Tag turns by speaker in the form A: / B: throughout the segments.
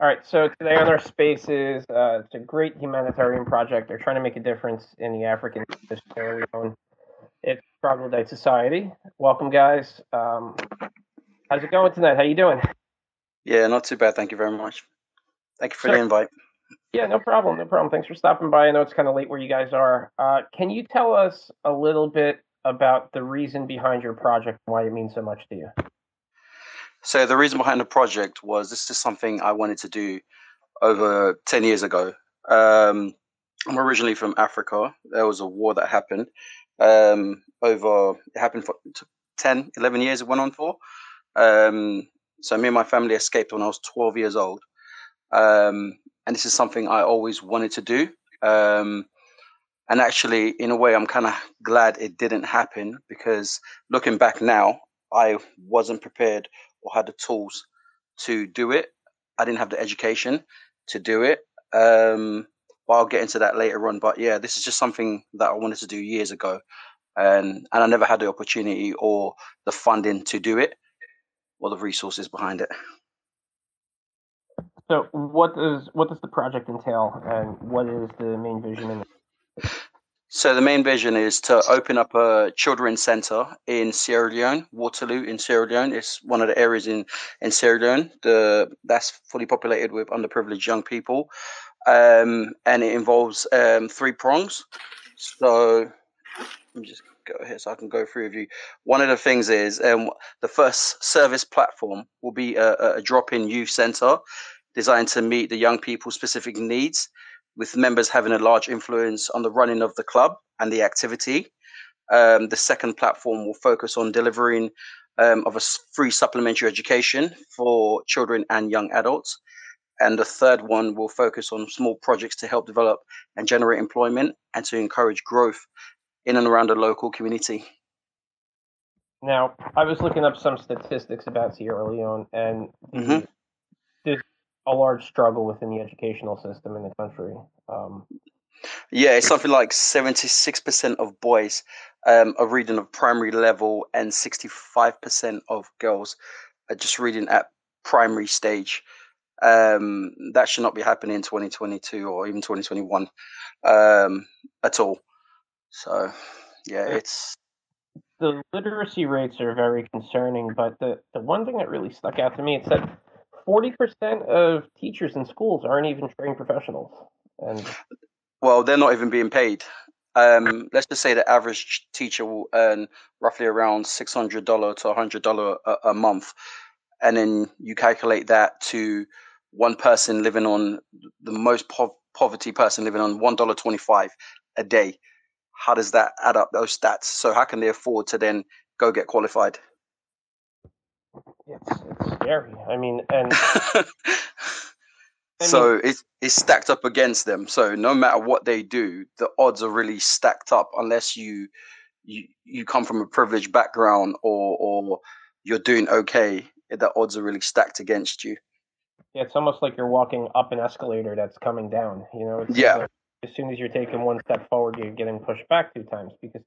A: All right, so today on our spaces, uh, it's a great humanitarian project. They're trying to make a difference in the African Sierra Leone. It's Troglodyte Society. Welcome, guys. Um, how's it going tonight? How you doing?
B: Yeah, not too bad. Thank you very much. Thank you for
A: Sure.
B: the invite.
A: Yeah, no problem, no problem. Thanks for stopping by. I know it's kind of late where you guys are. Uh, can you tell us a little bit about the reason behind your project and why it means so much to you?
B: So the reason behind the project was this is something I wanted to do over 10 years ago. Um, I'm originally from Africa. There was a war that happened um, over, it happened for t- 10, 11 years it went on for. Um, so me and my family escaped when I was 12 years old. Um, and this is something I always wanted to do. Um, and actually, in a way, I'm kind of glad it didn't happen because looking back now, I wasn't prepared or had the tools to do it. I didn't have the education to do it. Um, but I'll get into that later on. But yeah, this is just something that I wanted to do years ago, and and I never had the opportunity or the funding to do it, or the resources behind it.
A: So, what does what does the project entail, and what is the main vision?
B: So the main vision is to open up a children's center in Sierra Leone, Waterloo in Sierra Leone. It's one of the areas in, in Sierra Leone the, that's fully populated with underprivileged young people. Um, and it involves um, three prongs. So let me just go here so I can go through with you. One of the things is um, the first service platform will be a a drop-in youth center designed to meet the young people's specific needs with members having a large influence on the running of the club and the activity. Um, the second platform will focus on delivering um, of a free supplementary education for children and young adults. And the third one will focus on small projects to help develop and generate employment and to encourage growth in and around the local community.
A: now, I was looking up some statistics about Sierra Leone, and the,
B: Mhm.
A: A large struggle within the educational system in the country. Um,
B: Yeah, it's something like 76% of boys um, are reading at primary level, and 65% of girls are just reading at primary stage. Um, that should not be happening in 2022 or even 2021 um, at all. So, yeah, it's
A: the literacy rates are very concerning, but the, the one thing that really stuck out to me, it said 40% of teachers in schools aren't even trained professionals. And
B: well, they're not even being paid. Um, let's just say the average teacher will earn roughly around $600 to $100 a, a month. And then you calculate that to one person living on the most pov- poverty person living on $1.25 a day. How does that add up those stats? So, how can they afford to then go get qualified?
A: It's, it's scary. I mean, and
B: so it's it's stacked up against them. So no matter what they do, the odds are really stacked up unless you you you come from a privileged background or or you're doing okay. The odds are really stacked against you.
A: Yeah, it's almost like you're walking up an escalator that's coming down. You know, it's
B: Yeah.
A: like as soon as you're taking one step forward, you're getting pushed back two times. Because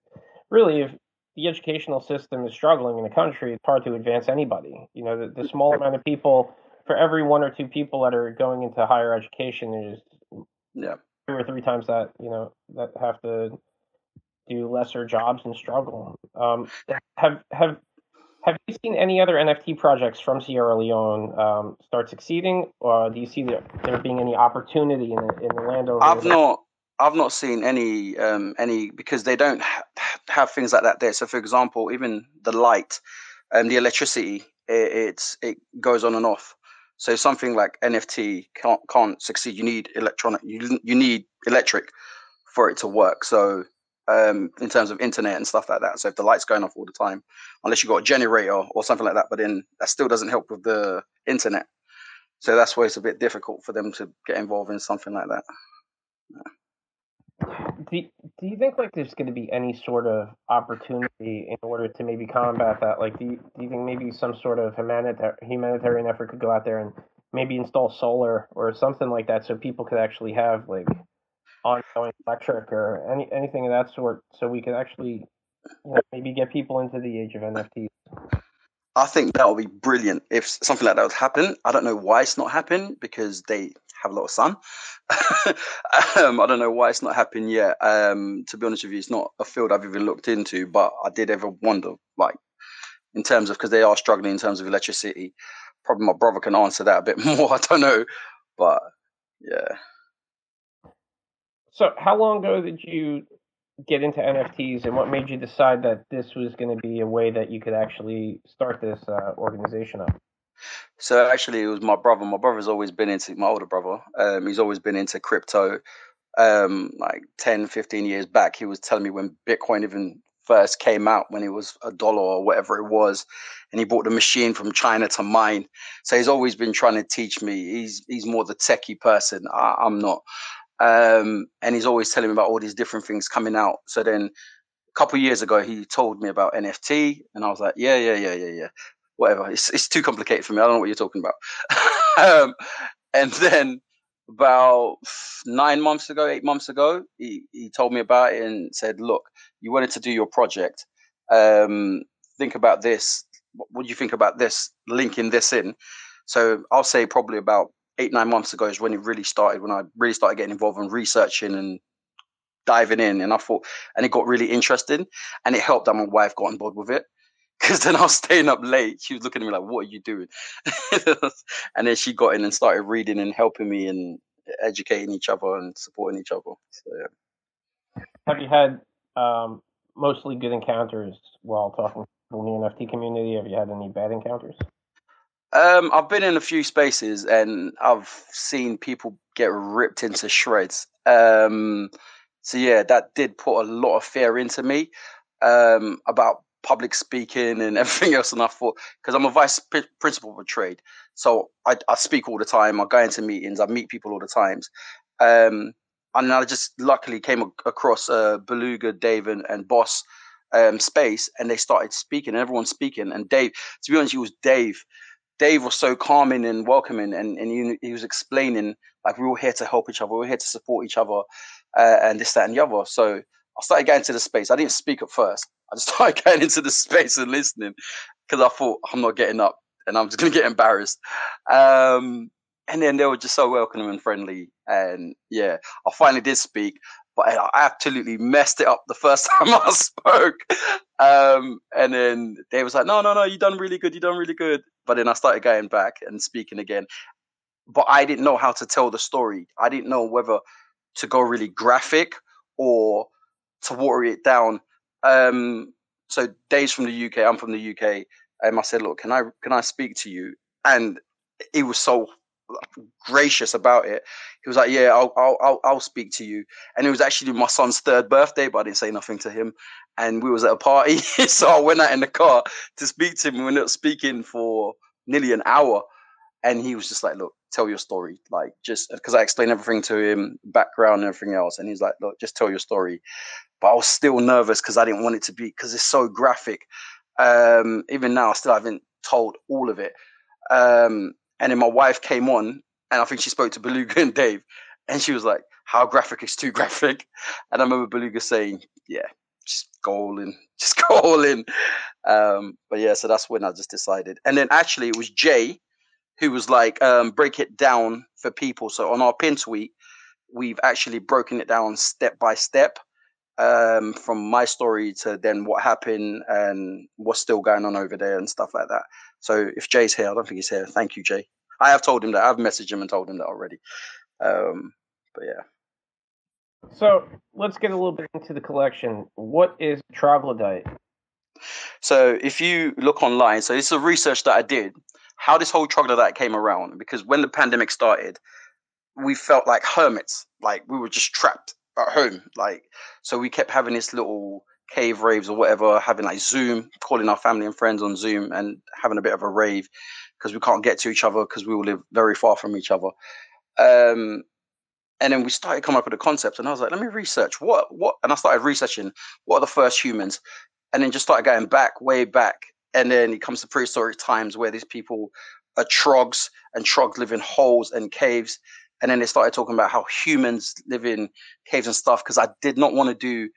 A: really, if the educational system is struggling in the country, it's hard to advance anybody. You know, the, the small amount of people, for every one or two people that are going into higher education, there's
B: Yeah.
A: two or three times that you know that have to do lesser jobs and struggle. Um, have have have you seen any other NFT projects from Sierra Leone um, start succeeding, or do you see there, there being any opportunity in the, in the land over
B: I've not I've not seen any um any because they don't ha- have things like that there. So for example, even the light, um, the electricity, it, it's it goes on and off. So something like NFT can't can't succeed. You need electronic. You you need electric for it to work. So um, in terms of internet and stuff like that. So if the light's going off all the time, unless you've got a generator or something like that, but then that still doesn't help with the internet. So that's why it's a bit difficult for them to get involved in something like that.
A: Do, do you think like there's going to be any sort of opportunity in order to maybe combat that? Like, do you, do you think maybe some sort of humanitar- humanitarian effort could go out there and maybe install solar or something like that, so people could actually have like ongoing electric or any anything of that sort, so we could actually you know, maybe get people into the age of NFTs?
B: I think that would be brilliant if something like that would happen. I don't know why it's not happening because they have a lot of sun. um, I don't know why it's not happened yet. Um, to be honest with you, it's not a field I've even looked into, but I did ever wonder, like, in terms of because they are struggling in terms of electricity. Probably my brother can answer that a bit more. I don't know, but yeah.
A: So, how long ago did you get into NFTs, and what made you decide that this was going to be a way that you could actually start this uh, organization up?
B: So actually, it was my brother. My brother's always been into my older brother. Um, he's always been into crypto. Um, like 10, 15 years back, he was telling me when Bitcoin even first came out, when it was a dollar or whatever it was, and he bought the machine from China to mine. So he's always been trying to teach me. He's he's more the techie person. I, I'm not. Um, and he's always telling me about all these different things coming out. So then a couple years ago, he told me about NFT, and I was like, yeah, yeah, yeah, yeah, yeah. Whatever. It's it's too complicated for me. I don't know what you're talking about. um, and then about nine months ago, eight months ago, he, he told me about it and said, look, you wanted to do your project. Um, think about this. What do you think about this? Linking this in. So I'll say probably about eight nine months ago is when it really started when i really started getting involved in researching and diving in and i thought and it got really interesting and it helped that my wife got on board with it because then i was staying up late. She was looking at me like what are you doing? And then she got in and started reading and helping me and educating each other and supporting each other. So yeah.
A: Have you had um, mostly good encounters while talking to the nft community? Have you had any bad encounters?
B: Um, I've been in a few spaces and I've seen people get ripped into shreds. Um, so yeah, that did put a lot of fear into me um, about public speaking and everything else. And I thought, because I'm a vice principal for trade, so I, I, speak all the time. I go into meetings. I meet people all the times. Um, and I just luckily came across uh, Beluga, Dave, and, and Boss um, space, and they started speaking. And everyone's speaking. And Dave, to be honest, it was Dave Dave was so calming and welcoming, and, and he, he was explaining like we're all here to help each other, we're here to support each other, uh, and this, that, and the other. So I started getting into the space. I didn't speak at first. I just started getting into the space and listening because I thought I'm not getting up and I'm just gonna get embarrassed. Um, and then they were just so welcoming and friendly, and yeah, I finally did speak but I absolutely messed it up the first time I spoke. Um, and then Dave was like, "No, no, no, you done really good. You done really good." But then I started going back and speaking again, but I didn't know how to tell the story. I didn't know whether to go really graphic or to water it down. Um, so Dave's from the UK. I'm from the UK. And I said, "Look, can I can I speak to you?" And he was so gracious about it. He was like, "Yeah, I'll, I'll, I'll, speak to you." And it was actually my son's third birthday, but I didn't say nothing to him. And we was at a party, so I went out in the car to speak to him. We were not speaking for nearly an hour, and he was just like, "Look, tell your story, like just because I explained everything to him, background and everything else." And he's like, "Look, just tell your story." But I was still nervous because I didn't want it to be because it's so graphic. Um, even now, I still haven't told all of it. Um, and then my wife came on, and I think she spoke to Beluga and Dave, and she was like, "How graphic is too graphic?" And I remember Beluga saying, "Yeah, just go all in, just go all in." Um, but yeah, so that's when I just decided. And then actually, it was Jay who was like, um, "Break it down for people." So on our pin tweet, we've actually broken it down step by step um, from my story to then what happened and what's still going on over there and stuff like that. So if Jay's here, I don't think he's here. Thank you, Jay. I have told him that. I've messaged him and told him that already. Um, but yeah.
A: So let's get a little bit into the collection. What is troglodyte?
B: So if you look online, so it's a research that I did, how this whole troglodyte came around, because when the pandemic started, we felt like hermits, like we were just trapped at home. Like so we kept having this little cave raves or whatever, having like Zoom, calling our family and friends on Zoom and having a bit of a rave because we can't get to each other because we all live very far from each other. Um, and then we started coming up with a concept, and I was like, let me research what what, and I started researching what are the first humans, and then just started going back, way back, and then it comes to prehistoric times where these people are trogs, and trogs live in holes and caves, and then they started talking about how humans live in caves and stuff because I did not want to do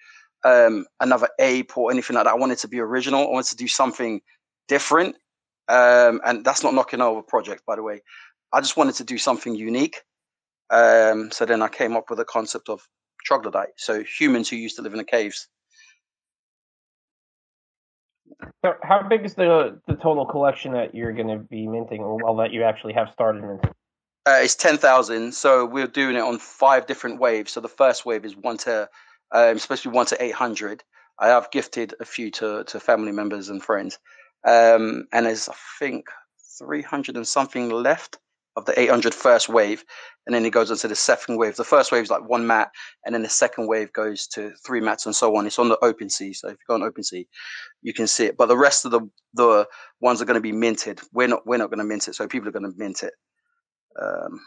B: um, another ape or anything like that. I wanted to be original. I wanted to do something different um, and that's not knocking over project, by the way. I just wanted to do something unique. Um, so then I came up with the concept of troglodyte, so humans who used to live in the caves.
A: So, how big is the the total collection that you're going to be minting, or well, that you actually have started minting?
B: Uh, it's ten thousand. So we're doing it on five different waves. So the first wave is one to, um, supposed to be one to eight hundred. I have gifted a few to to family members and friends, um, and there's I think three hundred and something left of the 800 first wave, and then it goes on to the second wave. The first wave is like one mat, and then the second wave goes to three mats and so on. It's on the OpenSea, so if you go on OpenSea, you can see it. But the rest of the the ones are going to be minted. We're not we're not going to mint it, so people are going to mint it. Um,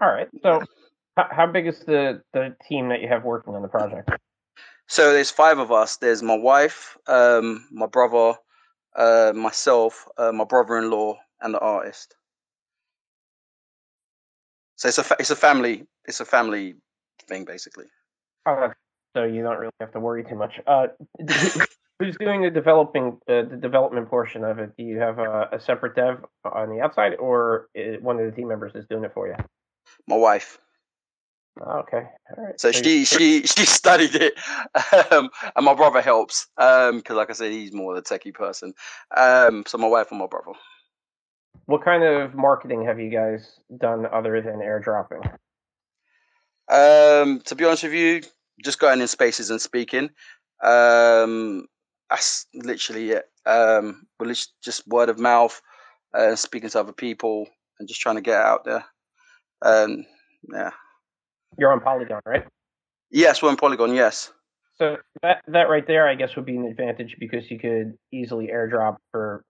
A: All right. So, how, how big is the the team that you have working on the project?
B: So there's five of us. There's my wife, um, my brother, uh, myself, uh, my brother-in-law, and the artist. So it's a fa- it's a family it's a family thing basically.
A: Oh, so you don't really have to worry too much. Uh, who's doing the developing uh, the development portion of it? Do you have a, a separate dev on the outside, or one of the team members is doing it for you?
B: My wife.
A: Okay, all right.
B: So, so she she she studied it, um, and my brother helps because, um, like I said, he's more the techie person. Um, so my wife and my brother.
A: What kind of marketing have you guys done other than airdropping?
B: Um, to be honest with you, just going in spaces and speaking. Um, that's literally it. Um, we're just word of mouth, uh, speaking to other people, and just trying to get out there. Um, yeah.
A: You're on Polygon, right?
B: Yes, we're on Polygon. Yes.
A: So that that right there, I guess, would be an advantage because you could easily airdrop for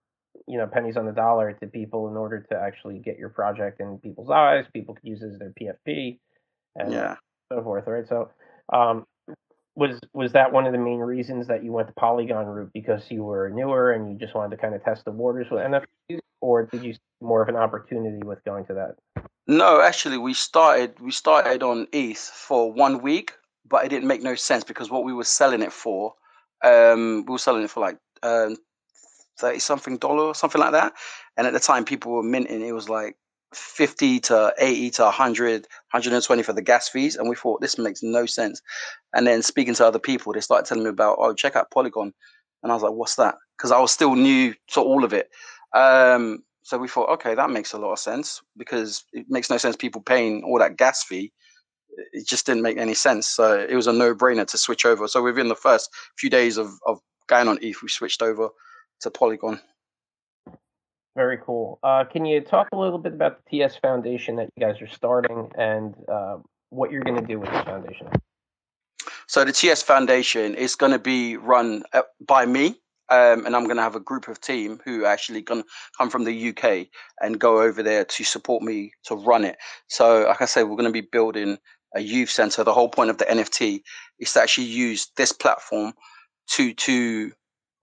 A: you know pennies on the dollar to people in order to actually get your project in people's eyes. People could use it as their PFP and yeah. so forth, right? So, um, was was that one of the main reasons that you went the Polygon route because you were newer and you just wanted to kind of test the waters with NFTs, or did you see more of an opportunity with going to that?
B: No, actually, we started we started on ETH for one week, but it didn't make no sense because what we were selling it for, um, we were selling it for like um, 30 something dollar or something like that. And at the time, people were minting, it was like 50 to 80 to 100, 120 for the gas fees. And we thought this makes no sense. And then speaking to other people, they started telling me about, oh, check out Polygon. And I was like, what's that? Because I was still new to all of it. Um, so we thought, okay, that makes a lot of sense because it makes no sense people paying all that gas fee. It just didn't make any sense. So it was a no brainer to switch over. So within the first few days of, of going on ETH, we switched over to Polygon.
A: Very cool. Uh, can you talk a little bit about the TS Foundation that you guys are starting and uh, what you're going to do with this foundation?
B: So the TS Foundation is going to be run uh, by me, um, and I'm going to have a group of team who actually going to come from the UK and go over there to support me to run it. So, like I say, we're going to be building a youth center. The whole point of the NFT is to actually use this platform to to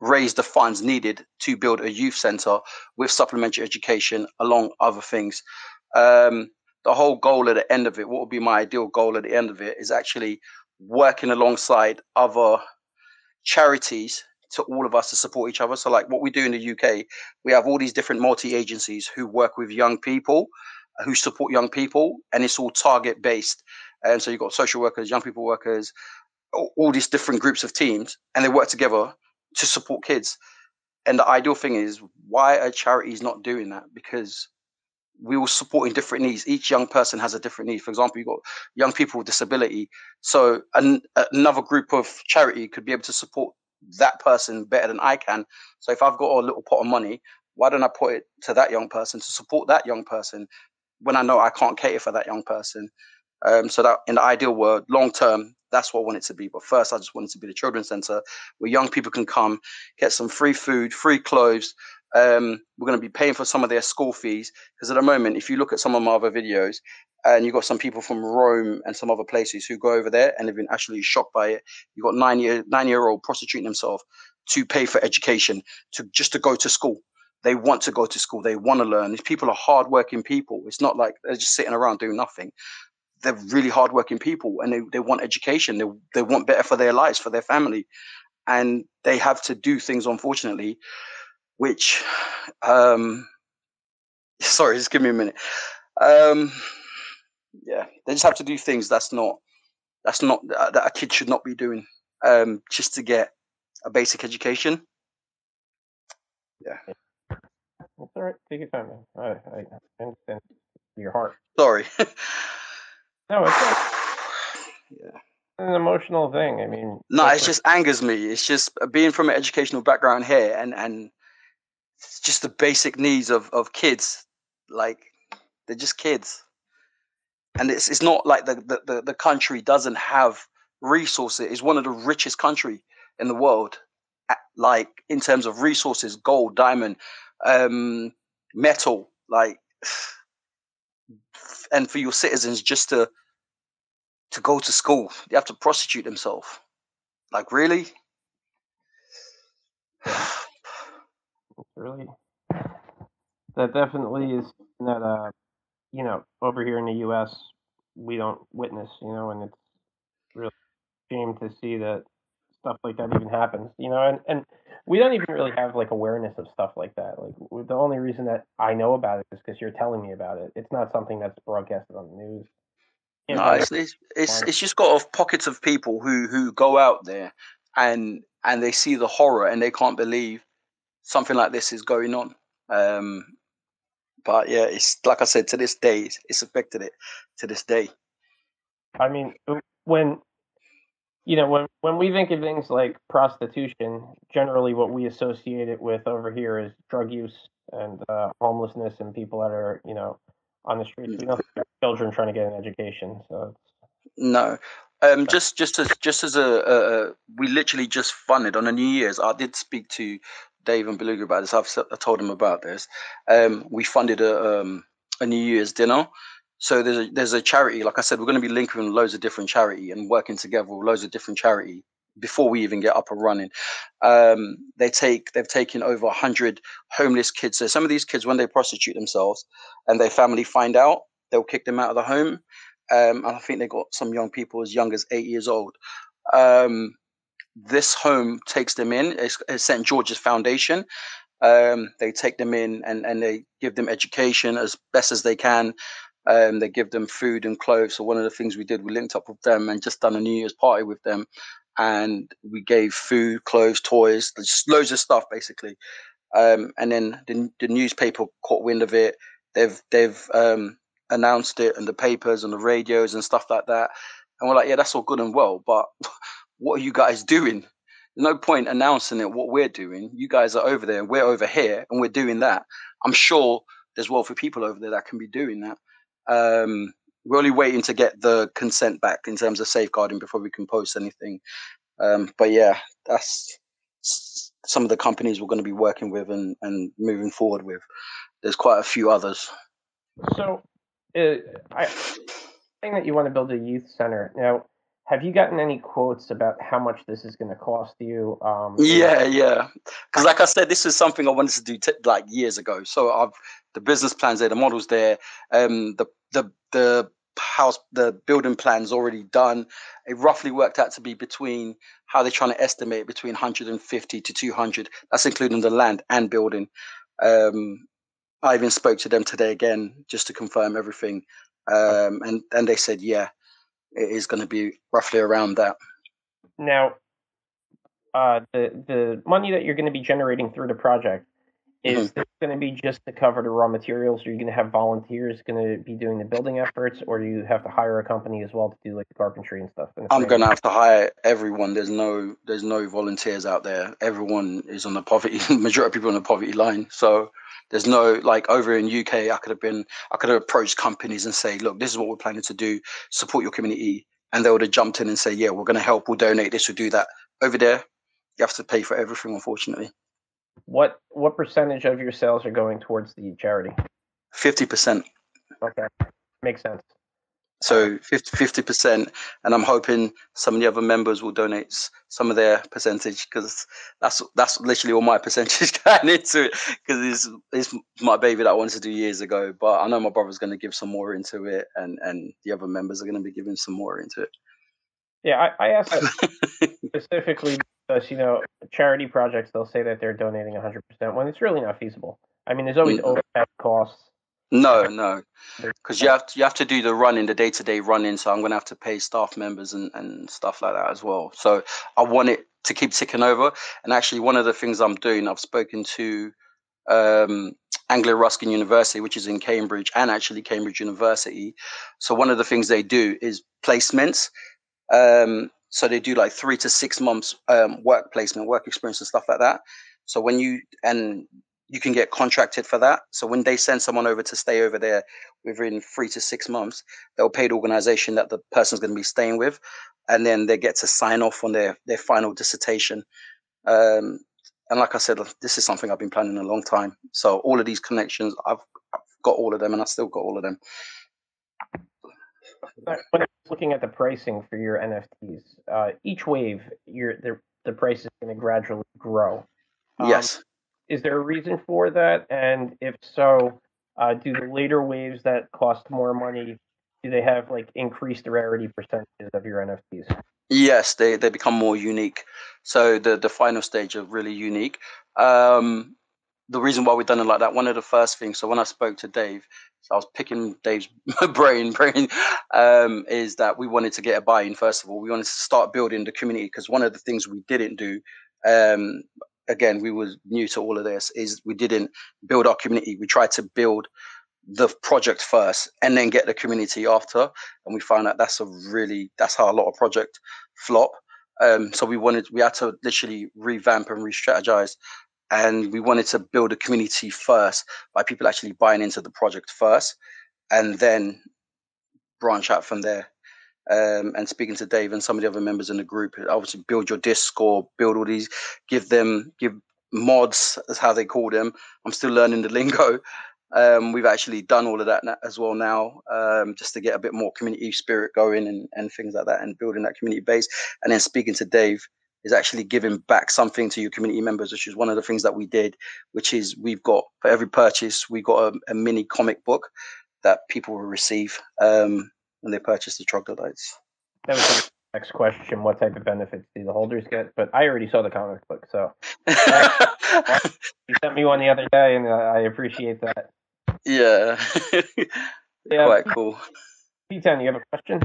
B: raise the funds needed to build a youth center with supplementary education along other things. Um, the whole goal at the end of it, what would be my ideal goal at the end of it, is actually working alongside other charities to all of us to support each other. So, like what we do in the UK, we have all these different multi agencies who work with young people, who support young people, and it's all target based. And so you've got social workers, young people workers, all, all these different groups of teams, and they work together to support kids. And the ideal thing is why are charities not doing that? Because we will supporting different needs. Each young person has a different need. For example, you've got young people with disability. So an, another group of charity could be able to support that person better than I can. So if I've got a little pot of money, why don't I put it to that young person to support that young person when I know I can't cater for that young person? Um, so that in the ideal world, long term, that's what I want it to be. But first, I just want it to be the children's center where young people can come, get some free food, free clothes. Um, we're going to be paying for some of their school fees because at the moment, if you look at some of my other videos, and you've got some people from Rome and some other places who go over there and have been actually shocked by it. You've got nine year nine year old prostituting themselves to pay for education, to just to go to school. They want to go to school. They want to learn. These people are hardworking people. It's not like they're just sitting around doing nothing they're really hardworking people and they, they want education. They, they want better for their lives, for their family. And they have to do things, unfortunately, which, um, sorry, just give me a minute. Um, yeah, they just have to do things that's not that's not that a kid should not be doing um, just to get a basic education. Yeah.
A: That's all right. Take your time, man. I, I understand your heart.
B: Sorry.
A: no, it's not. yeah. an emotional thing. I mean,
B: no, it just angers me. It's just uh, being from an educational background here, and and just the basic needs of of kids. Like they're just kids, and it's it's not like the the the, the country doesn't have resources. It's one of the richest country in the world, like in terms of resources, gold, diamond, um, metal, like, and for your citizens just to to go to school, they have to prostitute themselves. Like, really?
A: really, that definitely is that uh, you know, over here in the U.S. we don't witness, you know, and it's really shame to see that stuff like that even happens, you know, and, and we don't even really have like awareness of stuff like that. Like the only reason that I know about it is because you're telling me about it. It's not something that's broadcasted on the news.
B: No, it's, it's, it's it's just got pockets of people who who go out there and and they see the horror and they can't believe something like this is going on. Um, but yeah, it's like I said, to this day, it's affected it to this day.
A: I mean, when you know, when when we think of things like prostitution, generally what we associate it with over here is drug use and uh, homelessness and people that are, you know, on the streets. We don't have children trying to get an education. So
B: no, um, just just as just as a, a, a, we literally just funded on a New Year's. I did speak to Dave and Beluga about this. I've I told him about this. Um, we funded a um, a New Year's dinner so there's a, there's a charity, like I said, we're going to be linking loads of different charity and working together with loads of different charity before we even get up and running. Um, they take they've taken over hundred homeless kids. So some of these kids, when they prostitute themselves and their family find out, they'll kick them out of the home. Um, and I think they got some young people as young as eight years old. Um, this home takes them in. It's, it's St George's Foundation. Um, they take them in and, and they give them education as best as they can. Um, they give them food and clothes. So one of the things we did, we linked up with them and just done a New Year's party with them, and we gave food, clothes, toys, just loads of stuff basically. Um, and then the, the, newspaper caught wind of it. They've they've um, announced it in the papers and the radios and stuff like that. And we're like, yeah, that's all good and well, but what are you guys doing? No point announcing it. What we're doing, you guys are over there, we're over here, and we're doing that. I'm sure there's wealthy people over there that can be doing that. Um, we're only waiting to get the consent back in terms of safeguarding before we can post anything. Um, but yeah, that's some of the companies we're going to be working with and, and moving forward with. There's quite a few others.
A: So, uh, I saying that you want to build a youth center now. Have you gotten any quotes about how much this is going to cost you? Um,
B: yeah, yeah. Because, like I said, this is something I wanted to do t- like years ago. So I've the business plans there, the models there, um, the the the house, the building plans already done. It roughly worked out to be between how they're trying to estimate between 150 to 200. That's including the land and building. Um, I even spoke to them today again just to confirm everything, um, and and they said yeah it is going to be roughly around that.
A: Now, uh, the the money that you're going to be generating through the project is mm-hmm. this going to be just to cover the raw materials? Are you going to have volunteers going to be doing the building efforts, or do you have to hire a company as well to do like the carpentry and stuff? And
B: I'm going to have to hire everyone. There's no there's no volunteers out there. Everyone is on the poverty. majority of people on the poverty line. So there's no like over in UK, I could have been, I could have approached companies and say, look, this is what we're planning to do, support your community, and they would have jumped in and say, yeah, we're going to help, we'll donate this, we'll do that. Over there, you have to pay for everything, unfortunately.
A: What what percentage of your sales are going towards the charity?
B: Fifty percent.
A: Okay, makes sense.
B: So 50 percent, and I'm hoping some of the other members will donate some of their percentage because that's that's literally all my percentage going into it because it's it's my baby that I wanted to do years ago. But I know my brother's going to give some more into it, and and the other members are going to be giving some more into it.
A: Yeah, I, I asked specifically because you know, charity projects they'll say that they're donating 100% when it's really not feasible. I mean, there's always mm. overhead costs.
B: No, no, because you have to, you have to do the running, the day to day running. So I'm going to have to pay staff members and, and stuff like that as well. So I want it to keep ticking over. And actually, one of the things I'm doing, I've spoken to um, Anglia Ruskin University, which is in Cambridge, and actually Cambridge University. So one of the things they do is placements. Um, so they do like three to six months um, work placement, work experience, and stuff like that. So when you and you can get contracted for that. So when they send someone over to stay over there within three to six months, they'll pay the organization that the person's going to be staying with, and then they get to sign off on their their final dissertation. Um, and like I said, this is something I've been planning a long time. So all of these connections, I've, I've got all of them, and I still got all of them.
A: When I was looking at the pricing for your NFTs, uh, each wave, your the the price is going to gradually grow.
B: Um, yes
A: is there a reason for that? And if so, uh, do the later waves that cost more money do they have like increased rarity percentages of your NFTs?
B: Yes, they, they become more unique. So the the final stage are really unique. Um, the reason why we've done it like that, one of the first things. So when I spoke to Dave, so I was picking Dave's brain, brain, um, is that we wanted to get a buy-in. First of all, we wanted to start building the community because one of the things we didn't do um, again, we were new to all of this, is we didn't build our community. We tried to build the project first and then get the community after. And we found that that's a really, that's how a lot of project flop. Um, so we wanted, we had to literally revamp and re-strategize. And we wanted to build a community first by people actually buying into the project first and then branch out from there um, and speaking to Dave and some of the other members in the group, obviously build your Discord, build all these, give them, give mods, as how they call them. I'm still learning the lingo. Um, we've actually done all of that as well now, um, just to get a bit more community spirit going and, and things like that, and building that community base. And then speaking to Dave is actually giving back something to your community members, which is one of the things that we did. Which is we've got for every purchase, we got a, a mini comic book that people will receive. Um, when they purchase the troglodytes.
A: That was the next question. What type of benefits do the holders get? But I already saw the comic book, so you sent me one the other day, and uh, I appreciate that.
B: Yeah, yeah quite cool.
A: P10, you have a question?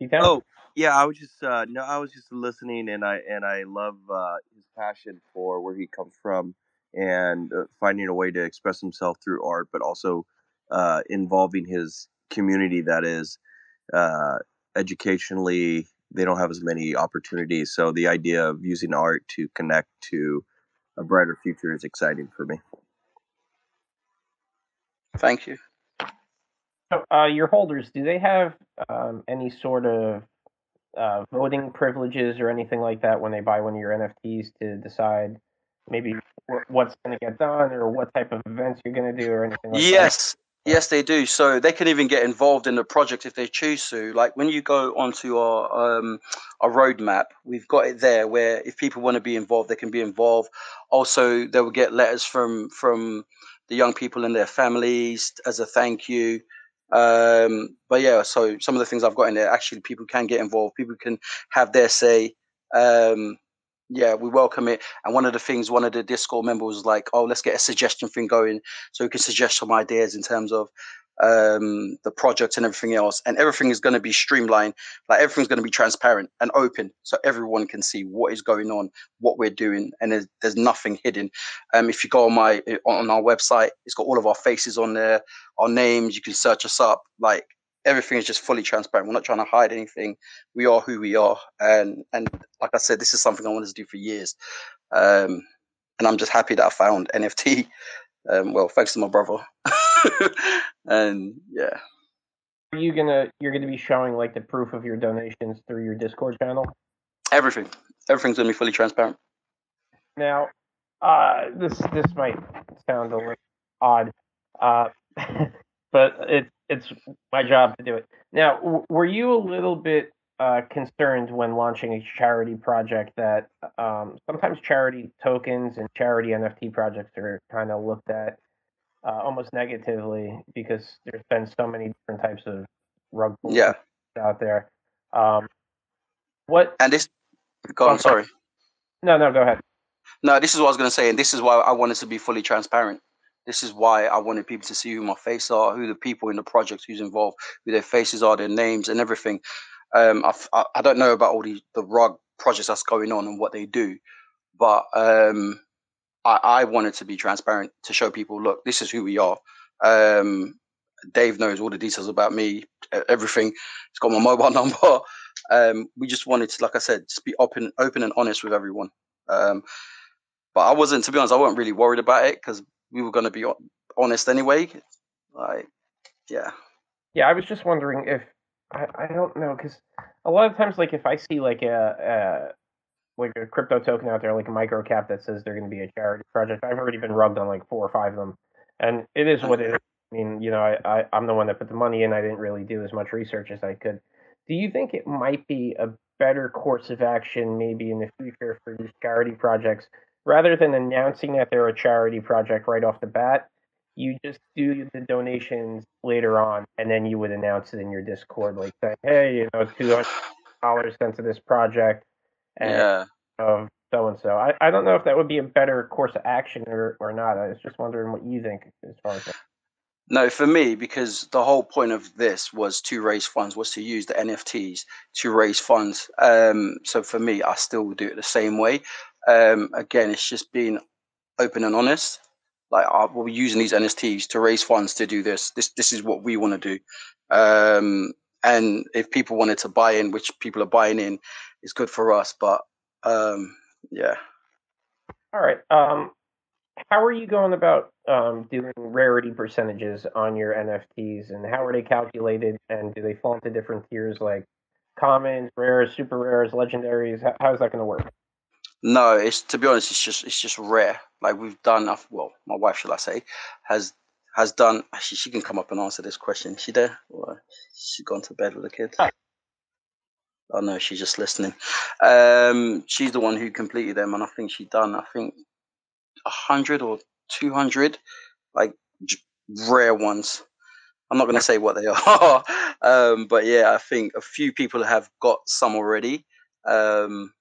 C: P10? Oh, yeah, I was just uh, no, I was just listening, and I and I love uh, his passion for where he comes from and uh, finding a way to express himself through art, but also uh, involving his community that is uh, educationally they don't have as many opportunities so the idea of using art to connect to a brighter future is exciting for me
B: thank you
A: so uh, your holders do they have um, any sort of uh, voting privileges or anything like that when they buy one of your nfts to decide maybe what's going to get done or what type of events you're going to do or anything like that.
B: yes
A: that?
B: Yes, they do. So they can even get involved in the project if they choose to. Like when you go onto our um, our roadmap, we've got it there where if people want to be involved, they can be involved. Also, they will get letters from from the young people and their families as a thank you. Um, but yeah, so some of the things I've got in there, actually, people can get involved. People can have their say. Um, yeah, we welcome it. And one of the things, one of the Discord members was like, "Oh, let's get a suggestion thing going, so we can suggest some ideas in terms of um, the project and everything else. And everything is going to be streamlined, like everything's going to be transparent and open, so everyone can see what is going on, what we're doing, and there's, there's nothing hidden. Um, if you go on my on our website, it's got all of our faces on there, our names. You can search us up, like everything is just fully transparent. We're not trying to hide anything. We are who we are, and and like I said, this is something I wanted to do for years, um, and I'm just happy that I found NFT. Um, well, thanks to my brother, and yeah.
A: Are you gonna you're gonna be showing like the proof of your donations through your Discord channel?
B: Everything, everything's gonna be fully transparent.
A: Now, uh, this this might sound a little odd, uh, but it it's my job to do it. Now, w- were you a little bit uh, concerned when launching a charity project that um, sometimes charity tokens and charity NFT projects are kind of looked at uh, almost negatively because there's been so many different types of rug
B: yeah.
A: out there. Um, What?
B: And this, go on. Sorry.
A: No, no, go ahead.
B: No, this is what I was going to say, and this is why I wanted to be fully transparent. This is why I wanted people to see who my face are, who the people in the project, who's involved, who their faces are, their names, and everything. Um, I, I don't know about all the the rug projects that's going on and what they do, but um, I, I wanted to be transparent to show people, look, this is who we are. Um, Dave knows all the details about me, everything. He's got my mobile number. Um, we just wanted to, like I said, just be open, open and honest with everyone. Um, but I wasn't, to be honest, I wasn't really worried about it because we were going to be honest anyway. Like, yeah.
A: Yeah, I was just wondering if I, I don't know because a lot of times, like if I see like a, a like a crypto token out there, like a micro cap that says they're going to be a charity project, I've already been rugged on like four or five of them, and it is what it is. I mean, you know, I, I I'm the one that put the money in. I didn't really do as much research as I could. Do you think it might be a better course of action, maybe in the future, for these charity projects, rather than announcing that they're a charity project right off the bat? You just do the donations later on, and then you would announce it in your Discord, like saying, "Hey, you know, two hundred dollars sent to this project."
B: And yeah.
A: Of so and so. I I don't know if that would be a better course of action or or not. I was just wondering what you think as far as that.
B: No, for me, because the whole point of this was to raise funds, was to use the NFTs to raise funds. Um, so for me, I still do it the same way. Um, again, it's just being open and honest. Like uh, we're using these NFTs to raise funds to do this. This this is what we want to do. Um, and if people wanted to buy in, which people are buying in, it's good for us. But um, yeah.
A: All right. Um, how are you going about um, doing rarity percentages on your NFTs, and how are they calculated? And do they fall into different tiers like commons, rares, super rares, legendaries? How, how is that going to work?
B: No, it's to be honest, it's just it's just rare. Like we've done, well, my wife, shall I say, has has done. Actually, she can come up and answer this question. Is she there? Or she's gone to bed with the kids. Oh. oh no, she's just listening. Um, she's the one who completed them, and I think she done. I think hundred or two hundred, like rare ones. I'm not going to say what they are, um, but yeah, I think a few people have got some already. Um,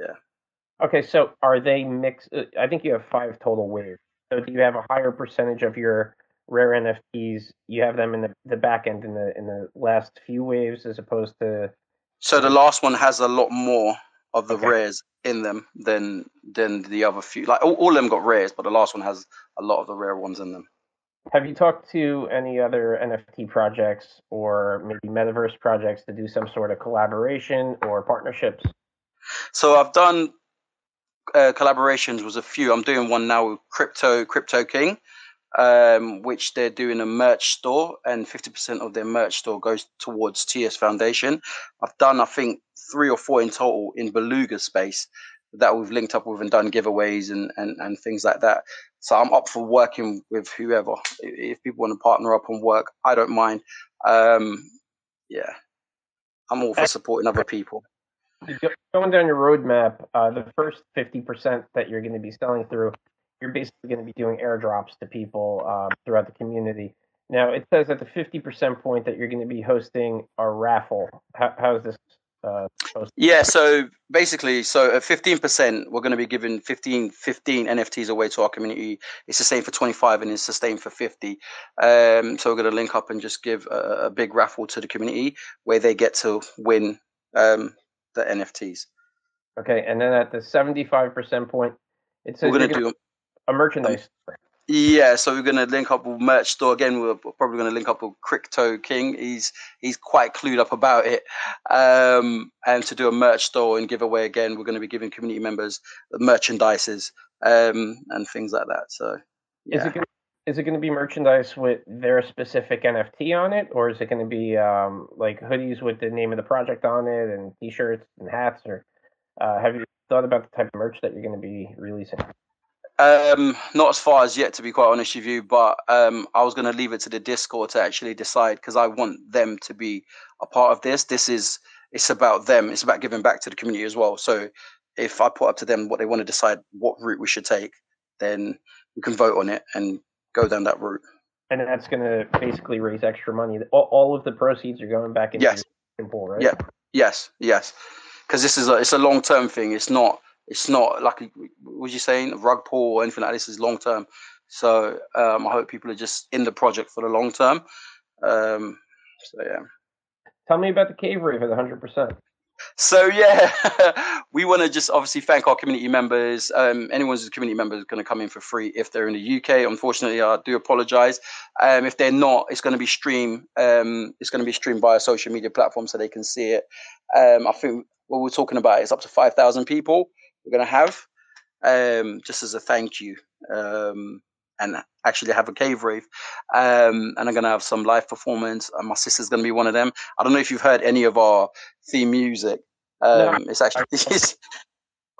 B: yeah.
A: Okay, so are they mixed? Uh, I think you have five total waves. So do you have a higher percentage of your rare NFTs? You have them in the, the back end in the in the last few waves as opposed to.
B: So the last one has a lot more of the okay. rares in them than than the other few. Like all, all of them got rares, but the last one has a lot of the rare ones in them.
A: Have you talked to any other NFT projects or maybe metaverse projects to do some sort of collaboration or partnerships?
B: So I've done uh, collaborations was a few. I'm doing one now with Crypto Crypto King, um, which they're doing a merch store, and 50% of their merch store goes towards TS Foundation. I've done, I think, three or four in total in Beluga space that we've linked up with and done giveaways and, and, and things like that. So I'm up for working with whoever. If people want to partner up and work, I don't mind. Um, yeah, I'm all for supporting other people.
A: Going down your roadmap, uh, the first 50% that you're going to be selling through, you're basically going to be doing airdrops to people uh, throughout the community. Now, it says at the 50% point that you're going to be hosting a raffle. How, how is this uh,
B: yeah so basically so at 15% we're going to be giving 15 15 nfts away to our community it's the same for 25 and it's the same for 50 um, so we're going to link up and just give a, a, big raffle to the community where they get to win um, the nfts
A: okay and then at the 75% point it says we're going to do a merchandise
B: yeah, so we're gonna link up with merch store again. We're probably gonna link up with Crypto King. He's he's quite clued up about it. Um, and to do a merch store and giveaway again, we're gonna be giving community members merchandises um, and things like that. So
A: yeah. Is it gonna, is it going to be merchandise with their specific NFT on it, or is it going to be um, like hoodies with the name of the project on it, and T-shirts and hats? Or uh, have you thought about the type of merch that you're going to be releasing?
B: Um, not as far as yet, to be quite honest with you, but um, I was going to leave it to the Discord to actually decide because I want them to be a part of this. This is it's about them. It's about giving back to the community as well. So if I put up to them what they want to decide what route we should take, then we can vote on it and go down that route.
A: And that's going to basically raise extra money. All, all, of the proceeds are going back into
B: yes.
A: the pool, right?
B: Yeah. Yes. Yes because this is a it's a long term thing. It's not it's not like what was you saying rug pull or anything like this. is long term. So um, I hope people are just in the project for the long term. Um, so yeah.
A: Tell me about the cave rave at 100.
B: So yeah, we want to just obviously thank our community members. Um, anyone who's a community member is going to come in for free if they're in the UK. Unfortunately, I do apologise. Um, if they're not, it's going to be streamed. Um, it's going to be streamed via social media platform so they can see it. Um, I think what we're talking about is up to five thousand people we're going to have, um, just as a thank you. Um, and actually have a cave rave. Um, and I'm going to have some live performance. My sister's going to be one of them. I don't know if you've heard any of our theme music. Um, no. It's actually, it's,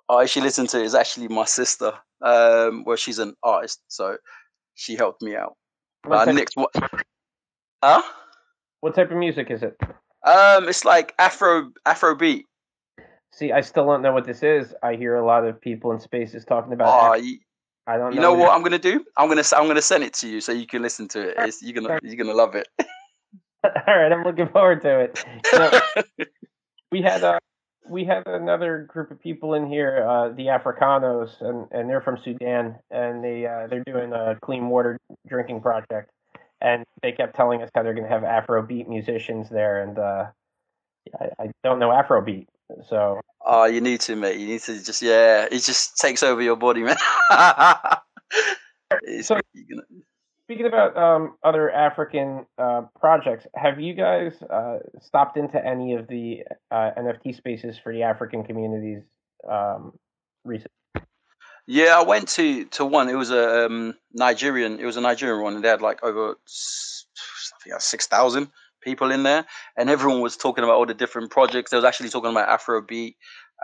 B: I actually listen to it. It's actually my sister, um, where she's an artist. So she helped me out. What uh, what? Huh?
A: What type of music is it?
B: Um, it's like Afro Afro beat.
A: See, I still don't know what this is. I hear a lot of people in spaces talking about.
B: Oh, I don't. You know, know what I'm gonna do? I'm gonna I'm gonna send it to you so you can listen to it. It's, you're gonna you're gonna love it.
A: All right, I'm looking forward to it. Know, we had uh, we had another group of people in here, uh, the Africanos, and, and they're from Sudan, and they uh, they're doing a clean water drinking project, and they kept telling us how they're going to have Afrobeat musicians there, and uh, I, I don't know Afrobeat, so
B: Oh, you need to, mate. You need to just yeah. It just takes over your body, man.
A: so, gonna... speaking about um, other African uh, projects, have you guys uh, stopped into any of the uh, NFT spaces for the African communities um, recently?
B: Yeah, I went to to one. It was a um, Nigerian. It was a Nigerian one, and they had like over I think six thousand people in there, and everyone was talking about all the different projects. They was actually talking about Afrobeat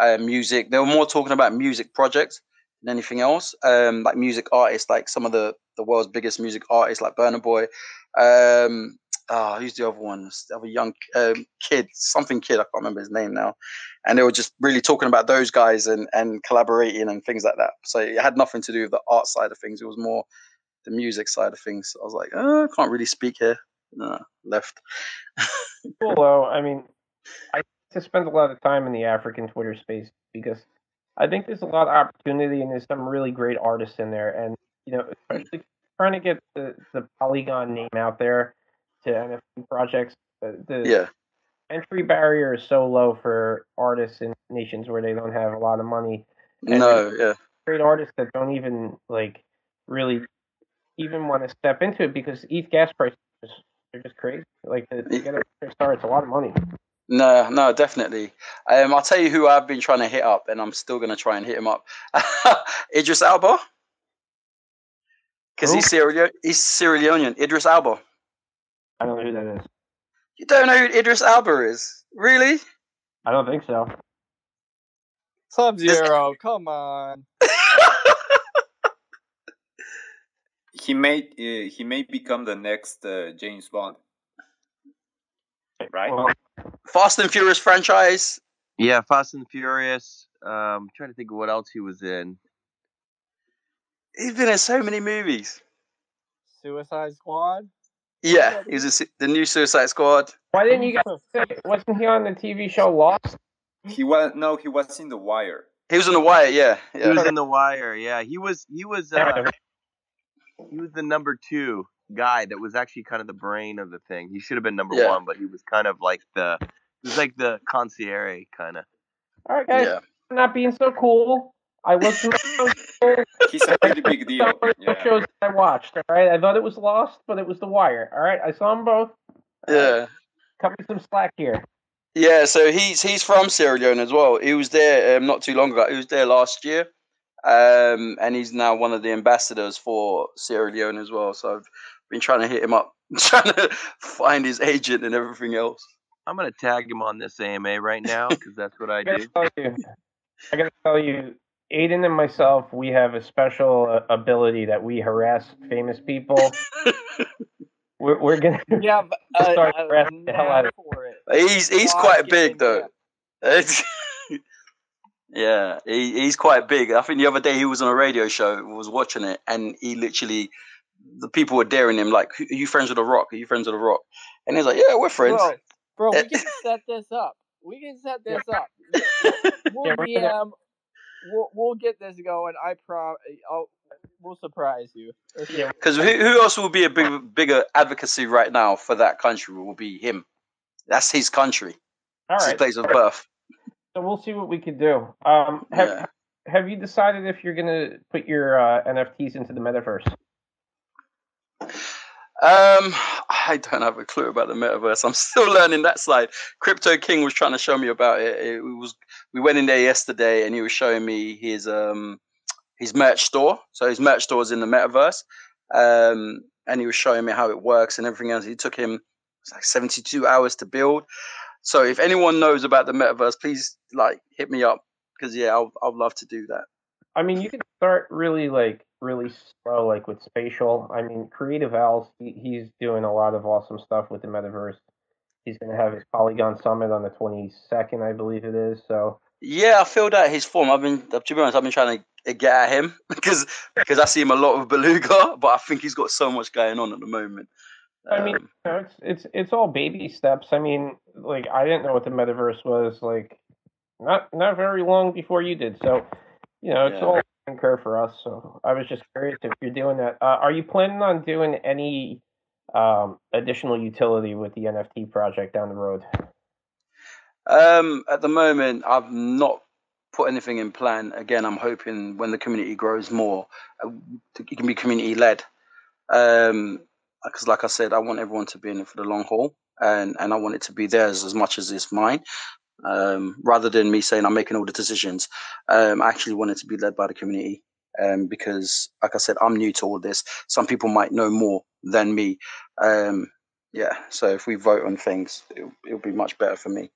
B: uh, music. They were more talking about music projects than anything else. Um, like music artists, like some of the the world's biggest music artists, like Burna Boy. Um, oh, who's the other one? The other young um, kid, something kid. I can't remember his name now. And they were just really talking about those guys and and collaborating and things like that. So it had nothing to do with the art side of things. It was more the music side of things. So I was like, oh, I can't really speak here uh, left.
A: cool though. I mean, I to spend a lot of time in the African Twitter space because I think there's a lot of opportunity and there's some really great artists in there. And you know, especially trying to get the, the Polygon name out there to NFT projects. The, the
B: yeah.
A: entry barrier is so low for artists in nations where they don't have a lot of money.
B: And no, yeah.
A: Great artists that don't even like really even want to step into it because ETH gas prices they're just crazy. Like to, to get a star, it's a lot of money.
B: No, no, definitely. Um, I'll tell you who I've been trying to hit up, and I'm still going to try and hit him up. Idris Elba, because he's Sierra he's Sierra Leonean. Idris Elba.
A: I don't know who that is.
B: You don't know who Idris Elba is? Really?
A: I don't think so.
D: Sub Zero, come on.
E: he may uh, he may become the next uh, James Bond, right? Well,
B: Fast and Furious franchise.
C: Yeah, Fast and Furious. Um, I'm trying to think of what else he was in.
B: He's been in so many movies.
D: Suicide Squad.
B: Yeah, he was a, the new Suicide Squad.
A: Why didn't you guys say? Wasn't he on the TV show Lost?
E: He was no, he was in The Wire.
B: He was in The Wire, yeah.
C: yeah. He was in The Wire, yeah. He was he was uh, he was the number two guy that was actually kind of the brain of the thing. He should have been number yeah. one, but he was kind of like the he was like the concierge kind of.
A: All right, guys, yeah. not being so cool. I listened
E: to He's a pretty big deal.
A: Yeah. Shows I watched. All right, I thought it was Lost, but it was The Wire. All right, I saw them both.
B: Yeah.
A: Cut me some slack here.
B: Yeah, so he's he's from Sierra Leone as well. He was there um, not too long ago. He was there last year, um, and he's now one of the ambassadors for Sierra Leone as well. So I've been trying to hit him up, trying to find his agent and everything else.
C: I'm gonna tag him on this AMA right now because that's what I, I do.
A: You, I gotta tell you, Aiden and myself, we have a special uh, ability that we harass famous people. we're, we're gonna
D: yeah, but, uh, start harassing the hell out of
B: it. He's he's oh, quite big though. Yeah, he, he's quite big. I think the other day he was on a radio show, was watching it, and he literally the people were daring him, like, "Are you friends with the Rock? Are you friends with the Rock?" And he's like, "Yeah, we're friends."
D: Bro, bro we eh. can set this up. we can set this up. We'll yeah, DM. We'll, we'll get this going. I prom. I'll, we'll surprise you.
B: Because who, who else will be a big, bigger advocacy right now for that country? Will be him. That's his country. All right. His place of birth.
A: So we'll see what we can do. Um, have yeah. Have you decided if you're going to put your uh, NFTs into the metaverse?
B: Um, I don't have a clue about the metaverse. I'm still learning that side. Crypto King was trying to show me about it. It was we went in there yesterday, and he was showing me his um his merch store. So his merch store is in the metaverse, um, and he was showing me how it works and everything else. It took him like 72 hours to build. So if anyone knows about the metaverse, please like hit me up because yeah, I'll I'd love to do that.
A: I mean, you can start really like really slow, like with spatial. I mean, Creative Owls, he, he's doing a lot of awesome stuff with the metaverse. He's going to have his Polygon Summit on the 22nd, I believe it is. So
B: yeah, I feel that his form. I've been, to be honest, I've been trying to get at him because because I see him a lot with Beluga, but I think he's got so much going on at the moment.
A: I mean, um, you know, it's it's it's all baby steps. I mean, like I didn't know what the metaverse was like, not not very long before you did. So, you know, it's yeah. all curve for us. So I was just curious if you're doing that. Uh, are you planning on doing any um, additional utility with the NFT project down the road?
B: Um, at the moment, I've not put anything in plan. Again, I'm hoping when the community grows more, uh, it can be community led. Um, because like I said, I want everyone to be in it for the long haul, and and I want it to be theirs as much as it's mine. Um, rather than me saying I'm making all the decisions, um, I actually want it to be led by the community. Um, because, like I said, I'm new to all this. Some people might know more than me. Um, yeah, so if we vote on things, it'll, it'll be much better for me.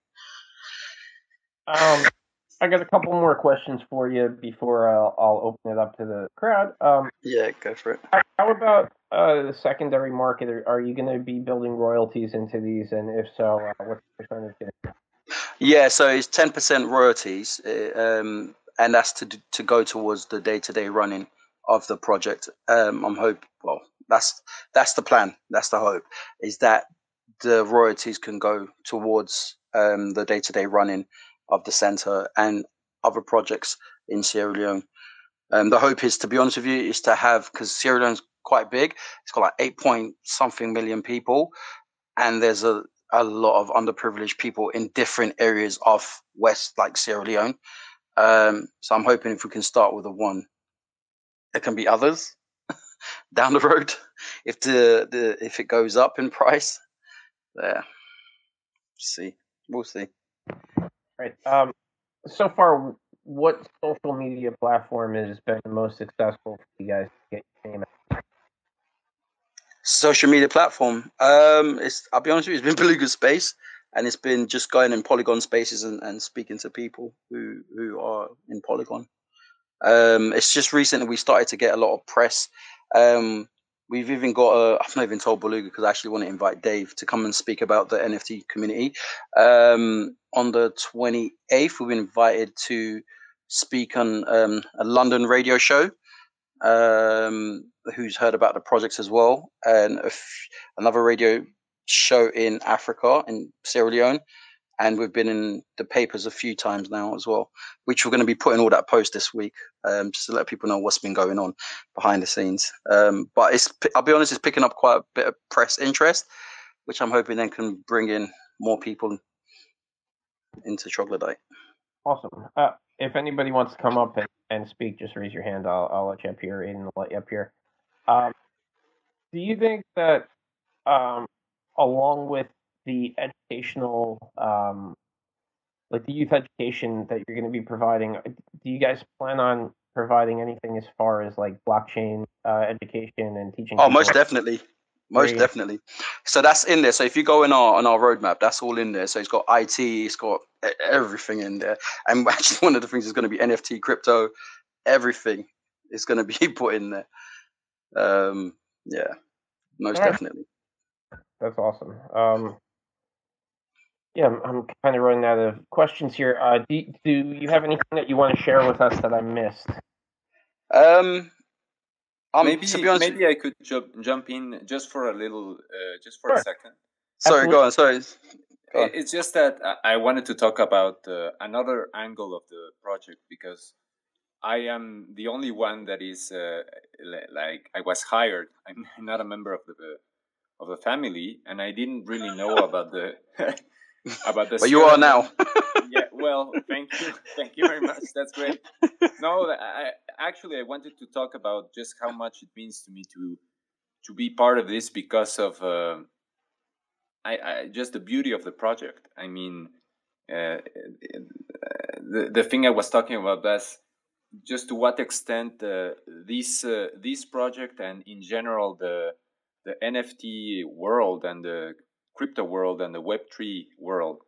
A: Um, I got a couple more questions for you before I'll, I'll open it up to the crowd. Um,
B: yeah, go for it.
A: How about uh, the secondary market? Are, are you going to be building royalties into these, and if so, uh, what's the percentage?
B: Yeah, so it's ten percent royalties, uh, um, and that's to to go towards the day to day running of the project. Um, I'm hope. Well, that's that's the plan. That's the hope. Is that the royalties can go towards um, the day to day running of the center and other projects in Sierra Leone. Um, the hope is, to be honest with you, is to have because Sierra Leone's quite big. It's got like eight point something million people, and there's a a lot of underprivileged people in different areas of West, like Sierra Leone. Um, so I'm hoping if we can start with a one, there can be others down the road if the, the if it goes up in price. There, see, we'll see.
A: Right. Um, so far, what social media platform has been the most successful for you guys to get out?
B: Social media platform. Um, it's I'll be honest with you, it's been Beluga Space, and it's been just going in Polygon spaces and, and speaking to people who who are in Polygon. Um, it's just recently we started to get a lot of press. Um, we've even got a, I've not even told Beluga because I actually want to invite Dave to come and speak about the NFT community. Um, on the 28th, we've been invited to speak on um, a London radio show um, who's heard about the projects as well, and another radio show in Africa, in Sierra Leone. And we've been in the papers a few times now as well, which we're going to be putting all that post this week, um, just to let people know what's been going on behind the scenes. Um, but it's, I'll be honest, it's picking up quite a bit of press interest, which I'm hoping then can bring in more people into troglodyte.
A: Awesome. Uh, if anybody wants to come up and, and speak, just raise your hand. I'll, I'll let you up here. Aiden will let you up here. Um, do you think that, um, along with the educational, um, like the youth education that you're going to be providing, uh, do you guys plan on providing anything as far as like blockchain uh, education and teaching?
B: Oh, most definitely. Most definitely. So that's in there. So if you go in our on our roadmap, that's all in there. So it's got IT, it's got everything in there. And actually, one of the things is going to be NFT, crypto, everything is going to be put in there. Um, yeah, most right. definitely.
A: That's awesome. Um, yeah, I'm, I'm kind of running out of questions here. Uh, do do you have anything that you want to share with us that I missed?
E: Um, um, maybe honest, maybe I could jump jump in just for a little, uh, just for sure. a second.
B: Sorry, Absolutely. go on. Sorry.
E: it's just that I wanted to talk about uh, another angle of the project because I am the only one that is uh, like I was hired. I'm not a member of the of the family, and I didn't really know about the about this.
B: But you are now.
E: yeah. Well, thank you, thank you very much. That's great. No, I actually I wanted to talk about just how much it means to me to to be part of this because of uh, I, I just the beauty of the project. I mean, uh, the the thing I was talking about that's just to what extent uh, this uh, this project and in general the the NFT world and the crypto world and the Web three world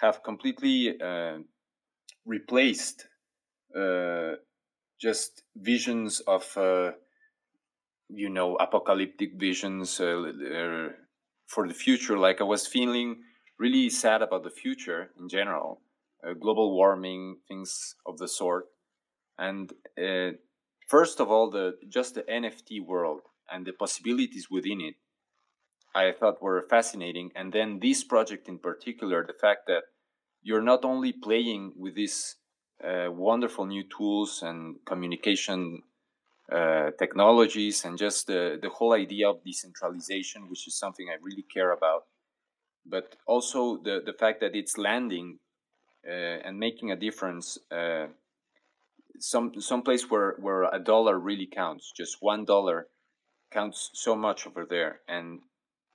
E: have completely uh, replaced uh, just visions of uh, you know apocalyptic visions uh, for the future. Like I was feeling really sad about the future in general, global warming, things of the sort and uh, first of all the just the nft world and the possibilities within it i thought were fascinating and then this project in particular the fact that you're not only playing with these uh, wonderful new tools and communication uh, technologies and just the, the whole idea of decentralization which is something i really care about but also the, the fact that it's landing uh, and making a difference uh, some some place where where a dollar really counts. Just one dollar counts so much over there, and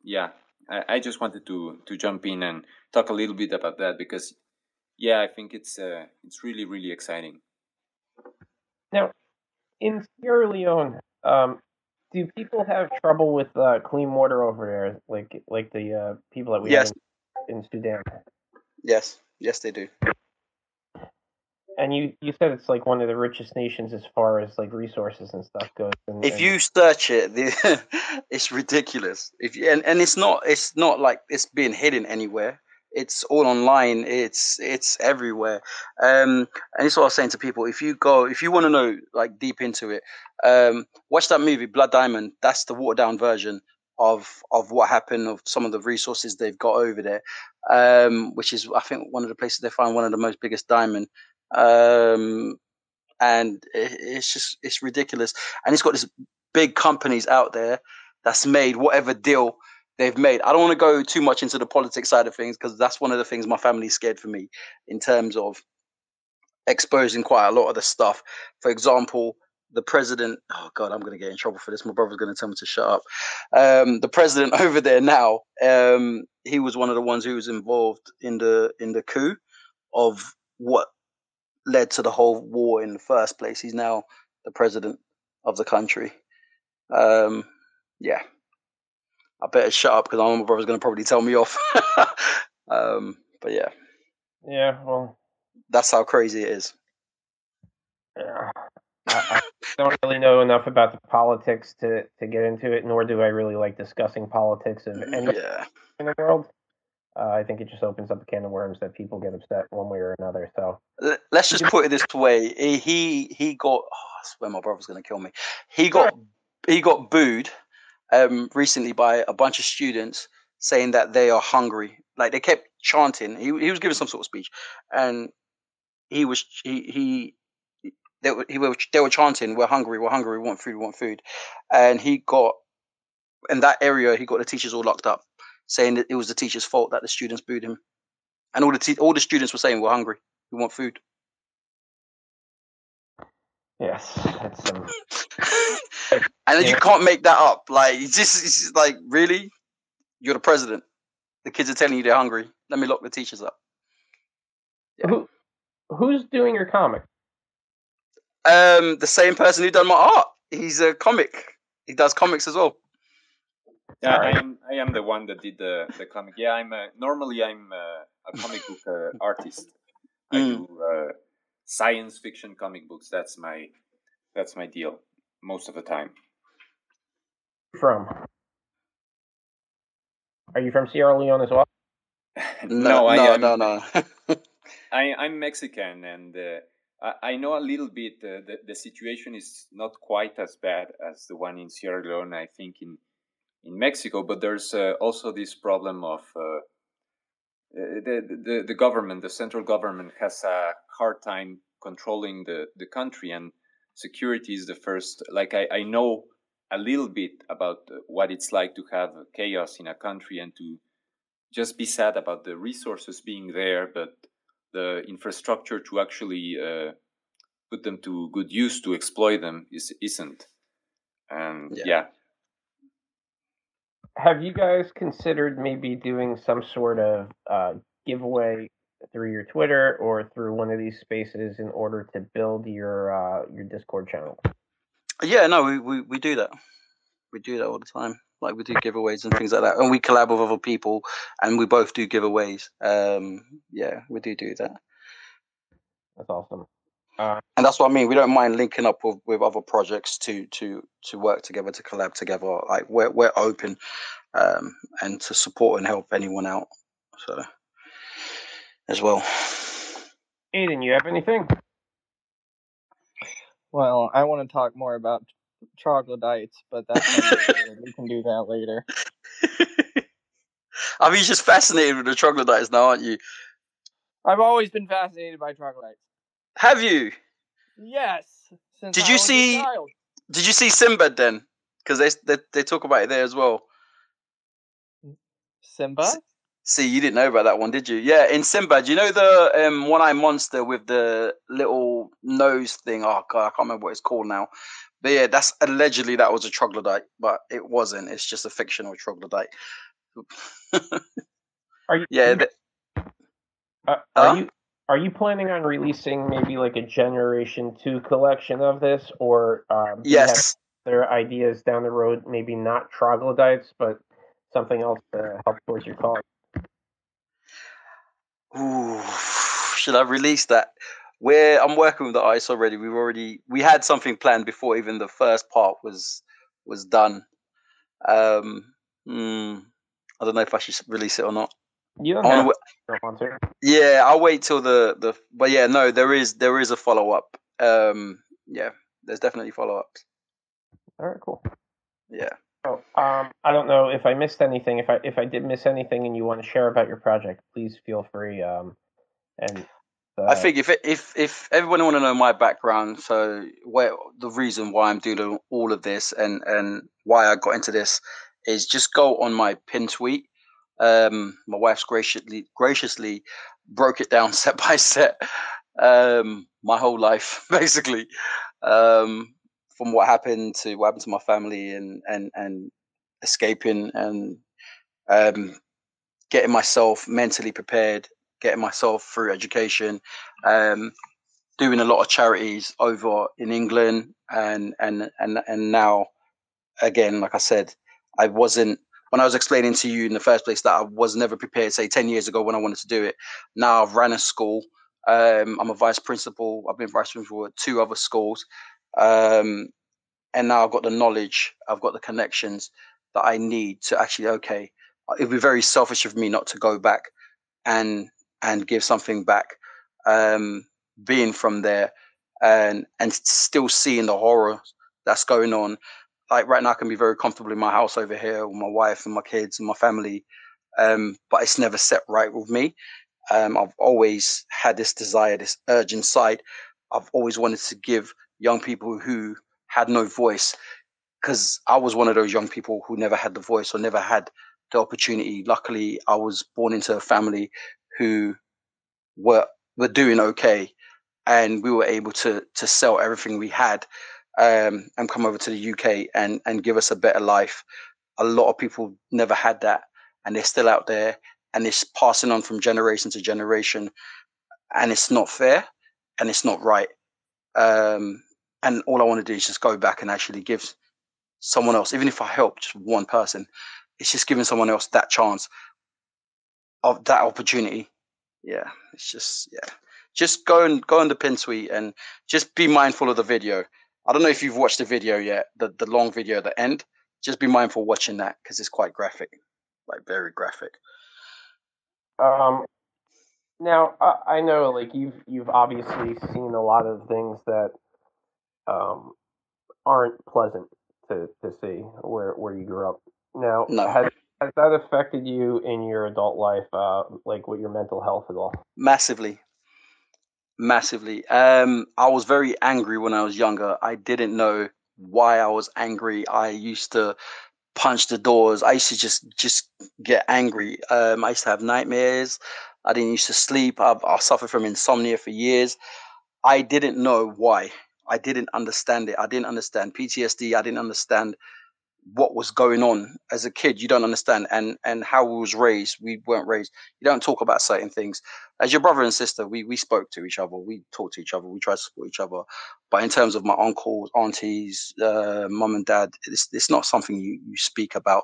E: yeah, I, I just wanted to to jump in and talk a little bit about that because yeah, I think it's uh, it's really really exciting.
A: Now, in Sierra Leone, um, do people have trouble with uh, clean water over there, like like the uh, people that we
B: yes.
A: have in, in Sudan?
B: Yes, yes, they do.
A: And you, you said it's like one of the richest nations as far as like resources and stuff goes. And,
B: if
A: and...
B: you search it, the, it's ridiculous. If you, and, and it's not it's not like it's being hidden anywhere. It's all online. It's it's everywhere. Um, and it's what I was saying to people. If you go, if you want to know like deep into it, um, watch that movie Blood Diamond. That's the watered down version of of what happened of some of the resources they've got over there, um, which is I think one of the places they find one of the most biggest diamond um, and it's just it's ridiculous. And it's got these big companies out there that's made whatever deal they've made. I don't want to go too much into the politics side of things because that's one of the things my family's scared for me in terms of exposing quite a lot of the stuff. For example, the president. Oh God, I'm going to get in trouble for this. My brother's going to tell me to shut up. Um, the president over there now. Um, he was one of the ones who was involved in the in the coup of what led to the whole war in the first place. He's now the president of the country. Um, yeah, I better shut up because I know my brother's going to probably tell me off. um, but yeah,
A: yeah, well,
B: that's how crazy it is.
A: Yeah. I, I don't really know enough about the politics to, to get into it, nor do I really like discussing politics of any
B: yeah.
A: in the world. Uh, I think it just opens up a can of worms that people get upset one way or another. So
B: let's just put it this way: he he got. Oh, I swear my brother's going to kill me. He got he got booed um, recently by a bunch of students saying that they are hungry. Like they kept chanting. He he was giving some sort of speech, and he was he he they were, he were, they were chanting, "We're hungry, we're hungry, we want food, we want food," and he got in that area. He got the teachers all locked up saying that it was the teacher's fault that the students booed him, and all the te- all the students were saying we're hungry, we want food.
A: Yes, that's um...
B: and then yeah. you can't make that up. Like it's just, it's just like really, you're the president. The kids are telling you they're hungry. Let me lock the teachers up.
A: Yeah. Who, who's doing your comic?
B: Um, the same person who done my art. He's a comic. He does comics as well.
E: Yeah, I am. I am the one that did the, the comic. Yeah, I'm a, normally I'm a, a comic book uh, artist. I mm. do uh, science fiction comic books. That's my that's my deal most of the time.
A: From? Are you from Sierra Leone as well?
B: no, no, I no, am, no, no.
E: I, I'm Mexican, and uh, I, I, know a little bit. Uh, the the situation is not quite as bad as the one in Sierra Leone. I think in in Mexico, but there's uh, also this problem of uh, the, the the government, the central government, has a hard time controlling the the country, and security is the first. Like I, I know a little bit about what it's like to have chaos in a country and to just be sad about the resources being there, but the infrastructure to actually uh, put them to good use to exploit them is isn't. And yeah. yeah.
A: Have you guys considered maybe doing some sort of uh, giveaway through your Twitter or through one of these spaces in order to build your uh, your Discord channel?
B: Yeah, no, we, we, we do that. We do that all the time. Like we do giveaways and things like that, and we collab with other people, and we both do giveaways. Um, yeah, we do do that.
A: That's awesome.
B: Uh, and that's what I mean. We don't mind linking up with, with other projects to to to work together, to collab together. Like we're we're open um, and to support and help anyone out. So as well.
A: Aiden, you have anything?
D: Well, I want to talk more about troglodytes, but that's we can do that later.
B: I mean, you're just fascinated with the troglodytes now, aren't you?
D: I've always been fascinated by troglodytes.
B: Have you?
D: Yes.
B: did you see? Did you see Sinbad then? Because they, they they talk about it there as well.
D: Simba.
B: See, you didn't know about that one, did you? Yeah, in Sinbad, you know the um, one-eyed monster with the little nose thing. Oh god, I can't remember what it's called now. But yeah, that's allegedly that was a troglodyte, but it wasn't. It's just a fictional troglodyte.
A: are you?
B: Yeah.
A: Uh, are huh? you? Are you planning on releasing maybe like a Generation Two collection of this, or um,
B: yes,
A: their ideas down the road? Maybe not troglodytes, but something else to help towards your cause.
B: Ooh, should I release that? Where I'm working with the ice already. We've already we had something planned before even the first part was was done. Um, hmm, I don't know if I should release it or not.
A: You don't have want
B: to. Yeah, I'll wait till the the. But yeah, no, there is there is a follow up. Um, yeah, there's definitely follow ups.
A: All right, cool.
B: Yeah.
A: Oh, um, I don't know if I missed anything. If I if I did miss anything and you want to share about your project, please feel free. Um, and
B: uh, I think if if if everyone want to know my background, so where the reason why I'm doing all of this and and why I got into this is just go on my pin tweet. Um, my wife's graciously graciously broke it down set by set. Um, my whole life basically. Um, from what happened to what happened to my family and and and escaping and um, getting myself mentally prepared, getting myself through education, um, doing a lot of charities over in England, and and and and now, again, like I said, I wasn't when I was explaining to you in the first place that I was never prepared. Say ten years ago when I wanted to do it. Now I've ran a school. Um, I'm a vice principal. I've been vice principal at two other schools. Um, and now I've got the knowledge, I've got the connections that I need to actually, okay, it'd be very selfish of me not to go back and and give something back. Um, being from there and and still seeing the horror that's going on. Like right now, I can be very comfortable in my house over here with my wife and my kids and my family, um, but it's never set right with me. Um, I've always had this desire, this urge inside. I've always wanted to give young people who had no voice because I was one of those young people who never had the voice or never had the opportunity. Luckily, I was born into a family who were were doing okay, and we were able to to sell everything we had um, and come over to the UK and and give us a better life. A lot of people never had that, and they're still out there, and it's passing on from generation to generation, and it's not fair, and it's not right. Um, and all I want to do is just go back and actually give someone else, even if I help just one person, it's just giving someone else that chance of that opportunity. Yeah, it's just yeah, just go and go on the pin tweet and just be mindful of the video. I don't know if you've watched the video yet, the the long video at the end. Just be mindful watching that because it's quite graphic, like very graphic.
A: Um, now I, I know like you've you've obviously seen a lot of things that um, aren't pleasant to, to see where where you grew up. Now,
B: no.
A: has has that affected you in your adult life, uh, like with your mental health at all?
B: Massively, massively. Um, I was very angry when I was younger. I didn't know why I was angry. I used to punch the doors. I used to just just get angry. Um, I used to have nightmares. I didn't used to sleep. I've, I suffered from insomnia for years. I didn't know why. I didn't understand it. I didn't understand PTSD. I didn't understand what was going on. As a kid you don't understand and and how we was raised we weren't raised you don't talk about certain things. As your brother and sister we we spoke to each other we talked to each other we tried to support each other. But in terms of my uncles aunties uh, mom and dad it's, it's not something you, you speak about.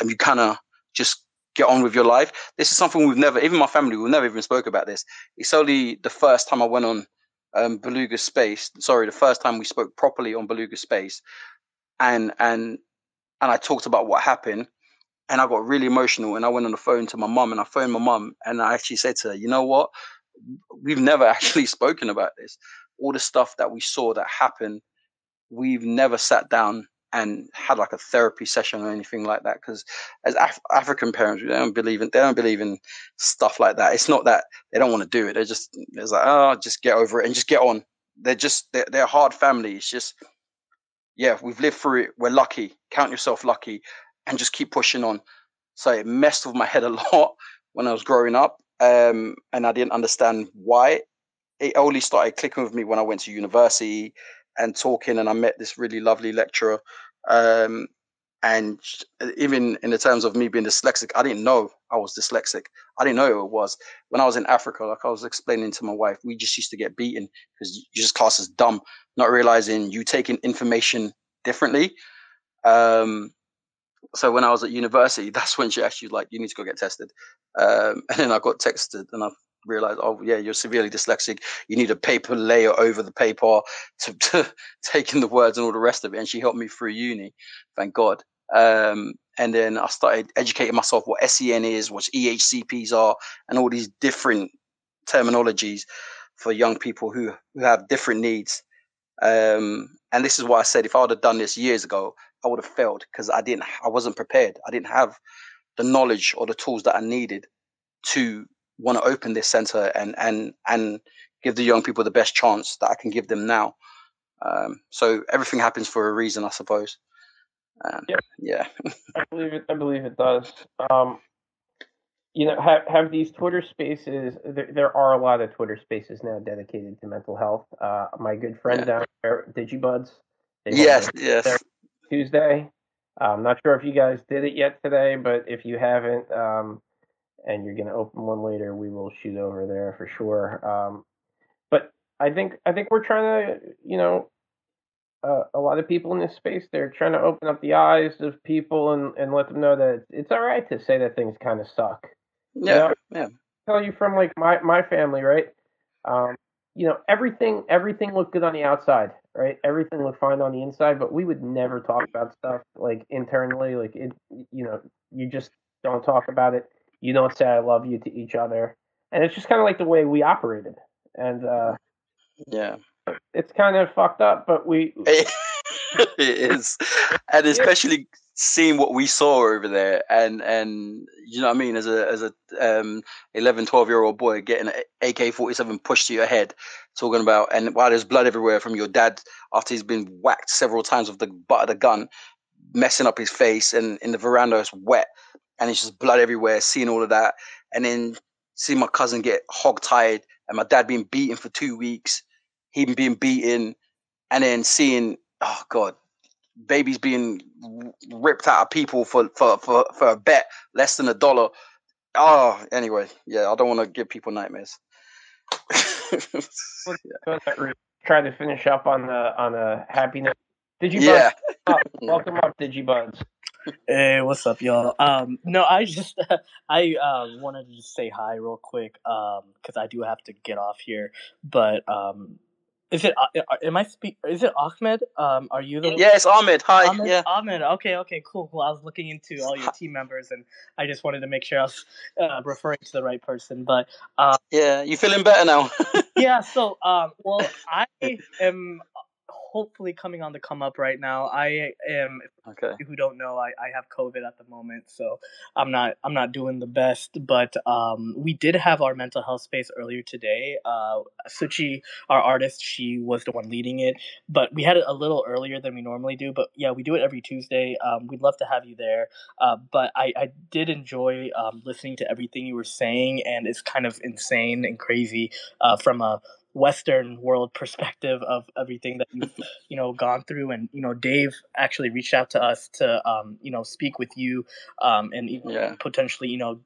B: And you kind of just get on with your life. This is something we've never even my family we've never even spoke about this. It's only the first time i went on um, beluga space sorry the first time we spoke properly on beluga space. And and and I talked about what happened and I got really emotional and I went on the phone to my mum and I phoned my mum and I actually said to her, you know what? We've never actually spoken about this. All the stuff that we saw that happened, we've never sat down and had like a therapy session or anything like that. Because as Af- African parents, they don't believe in they don't believe in stuff like that. It's not that they don't want to do it. They're just it's like oh, just get over it and just get on. They're just they're, they're a hard family. It's just yeah, we've lived through it. We're lucky. Count yourself lucky, and just keep pushing on. So it messed with my head a lot when I was growing up, um, and I didn't understand why. It only started clicking with me when I went to university and talking, and I met this really lovely lecturer. Um, and even in the terms of me being dyslexic, I didn't know I was dyslexic. I didn't know it was. When I was in Africa, like I was explaining to my wife, we just used to get beaten because you just class as dumb, not realizing you taking information differently. Um, so when I was at university, that's when she actually like, you need to go get tested. Um, and then I got texted and I realized, oh yeah, you're severely dyslexic. You need a paper layer over the paper to, to take in the words and all the rest of it. And she helped me through uni, thank God. Um, and then I started educating myself what SEN is, what EHCPs are, and all these different terminologies for young people who, who have different needs. Um, and this is why I said if I would have done this years ago, I would have failed because I didn't, I wasn't prepared. I didn't have the knowledge or the tools that I needed to want to open this center and and and give the young people the best chance that I can give them now. Um, so everything happens for a reason, I suppose. Um, yeah, yeah.
A: I believe it. I believe it does. Um, you know, have have these Twitter spaces? There, there are a lot of Twitter spaces now dedicated to mental health. Uh, my good friend yeah. down there, DigiBuds.
B: Yes, yes.
A: Tuesday. I'm not sure if you guys did it yet today, but if you haven't, um, and you're going to open one later, we will shoot over there for sure. Um, but I think I think we're trying to, you know, uh, a lot of people in this space they're trying to open up the eyes of people and, and let them know that it's, it's all right to say that things kind of suck.
B: Yeah, you know, yeah.
A: tell you from like my my family, right? Um, you know, everything everything looked good on the outside, right? Everything looked fine on the inside, but we would never talk about stuff like internally. Like it, you know, you just don't talk about it. You don't say "I love you" to each other, and it's just kind of like the way we operated. And uh,
B: yeah,
A: it's kind of fucked up, but we
B: it is, and especially seeing what we saw over there, and and you know what I mean, as a as a um 11, 12 year old boy getting an AK forty seven pushed to your head, talking about, and while there's blood everywhere from your dad after he's been whacked several times with the butt of the gun, messing up his face, and in the veranda it's wet, and it's just blood everywhere. Seeing all of that, and then seeing my cousin get hog tied, and my dad being beaten for two weeks him being beaten, and then seeing oh god, babies being ripped out of people for for for, for a bet less than a dollar. Oh, anyway, yeah, I don't want to give people nightmares.
A: yeah. Try to finish up on the on a happy note. Did you?
B: Yeah.
A: Welcome up, DigiBuds.
F: Hey, what's up, y'all? Um, no, I just I uh, wanted to just say hi real quick Um, because um, I do have to get off here. But um, is it? Uh, uh, am I speak? Is it Ahmed? Um, are you the?
B: Yeah, it's Ahmed. Hi. Ahmed? Yeah.
F: Ahmed. Okay. Okay. Cool. Well, I was looking into all your team members, and I just wanted to make sure I was uh, referring to the right person. But
B: yeah, you feeling better now?
F: yeah. So, um, well, I am hopefully coming on the come up right now. I am
B: okay.
F: Who don't know, I, I have COVID at the moment, so I'm not I'm not doing the best. But um, we did have our mental health space earlier today. Uh, Suchi, our artist, she was the one leading it, but we had it a little earlier than we normally do. But yeah, we do it every Tuesday. Um, we'd love to have you there. Uh, but I, I did enjoy um, listening to everything you were saying, and it's kind of insane and crazy uh, from a Western world perspective of everything that you've you know gone through, and you know Dave actually reached out to us to um, you know speak with you um, and
B: yeah.
F: potentially you know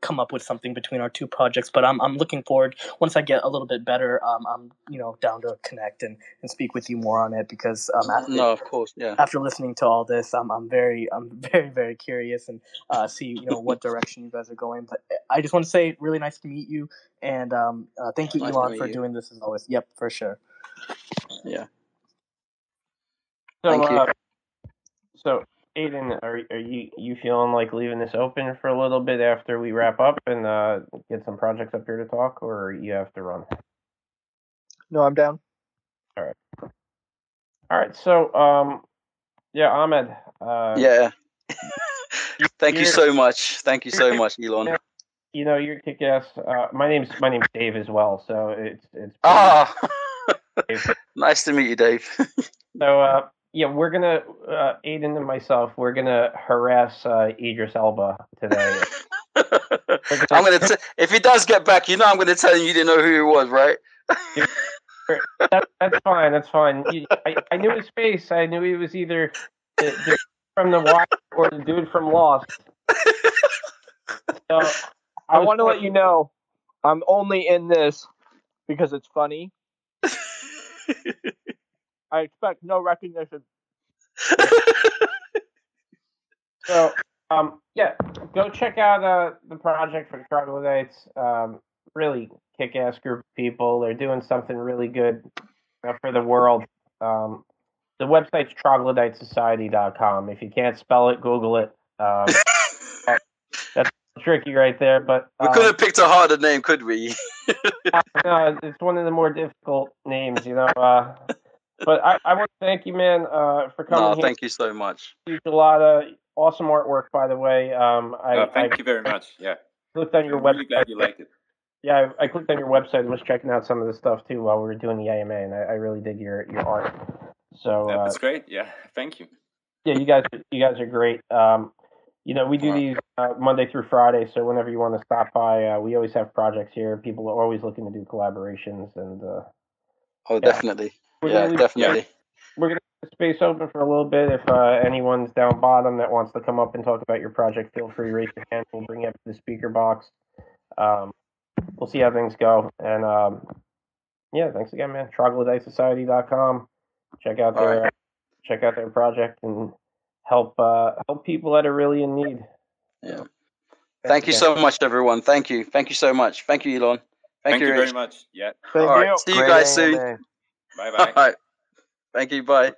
F: come up with something between our two projects. But I'm I'm looking forward once I get a little bit better. Um, I'm you know down to connect and, and speak with you more on it because um, after,
B: no, of course, yeah.
F: After listening to all this, I'm I'm very I'm very very curious and uh, see you know what direction you guys are going. But I just want to say really nice to meet you and um, uh, thank you,
B: nice
F: Elon, for
B: you.
F: doing this as always. Yep, for sure.
B: Yeah.
A: So,
B: Thank you.
A: uh, so Aiden, are are you you feeling like leaving this open for a little bit after we wrap up and uh, get some projects up here to talk, or you have to run?
D: No, I'm down.
A: All right. All right. So, um, yeah, Ahmed. Uh,
B: yeah. Thank you so much. Thank you so much, Elon.
A: You know, you're kick ass. Uh, my name's my name's Dave as well. So it's it's.
B: Ah,
A: Dave.
B: nice to meet you, Dave.
A: So uh, yeah, we're gonna uh, Aiden and myself. We're gonna harass uh, Idris Elba today.
B: I'm gonna t- if he does get back, you know I'm gonna tell him you didn't know who he was, right?
A: that, that's fine. That's fine. You- I, I knew his face. I knew he was either the, the from the Wire or the dude from Lost. So
D: I
A: was
D: want to let you know, I'm only in this because it's funny. I expect no recognition.
A: So, um, yeah, go check out uh, the project for Troglodytes. Um, really kick-ass group of people. They're doing something really good uh, for the world. Um, the website's troglodytesociety.com. If you can't spell it, Google it. Um, that's tricky right there, but
B: we
A: um,
B: could have picked a harder name, could we?
A: no, it's one of the more difficult names, you know. Uh, but I, I want to thank you, man, uh, for coming
B: no,
A: here.
B: thank you so much.
A: Huge a lot of awesome artwork, by the way. Um, I,
E: Uh, thank
A: I
E: you very much. Yeah,
A: clicked on your
E: I'm really
A: website.
E: glad you liked it.
A: Yeah, I, I clicked on your website and was checking out some of the stuff too while we were doing the AMA, and I, I really dig your your art. So
E: Yeah,
A: uh,
E: That's great. Yeah, thank you.
A: yeah, you guys you guys are great. Um, you know, we do these uh, Monday through Friday, so whenever you want to stop by, uh, we always have projects here. People are always looking to do collaborations, and uh,
B: Oh,
A: Yeah.
B: definitely.
A: We're
B: Yeah,
A: gonna leave-
B: definitely.
A: we're gonna leave space open for a little bit. If uh, anyone's down bottom that wants to come up and talk about your project, feel free to raise your hand. We'll bring you up to the speaker box. Um, we'll see how things go. And um, yeah, thanks again, man. Troglodytesociety.com. Check out
B: All
A: their
B: right.
A: check out their project and help uh, help people that are really in need.
B: Yeah. Thank you so much, everyone. Thank you. Thank you so much. Thank you, Elon. Thank,
E: Thank, you
B: Rich.
E: very much. Yeah.
D: Thank
B: All right.
D: you.
B: See you
C: Great
B: guys soon.
E: Bye bye.
B: right. Thank you. Bye.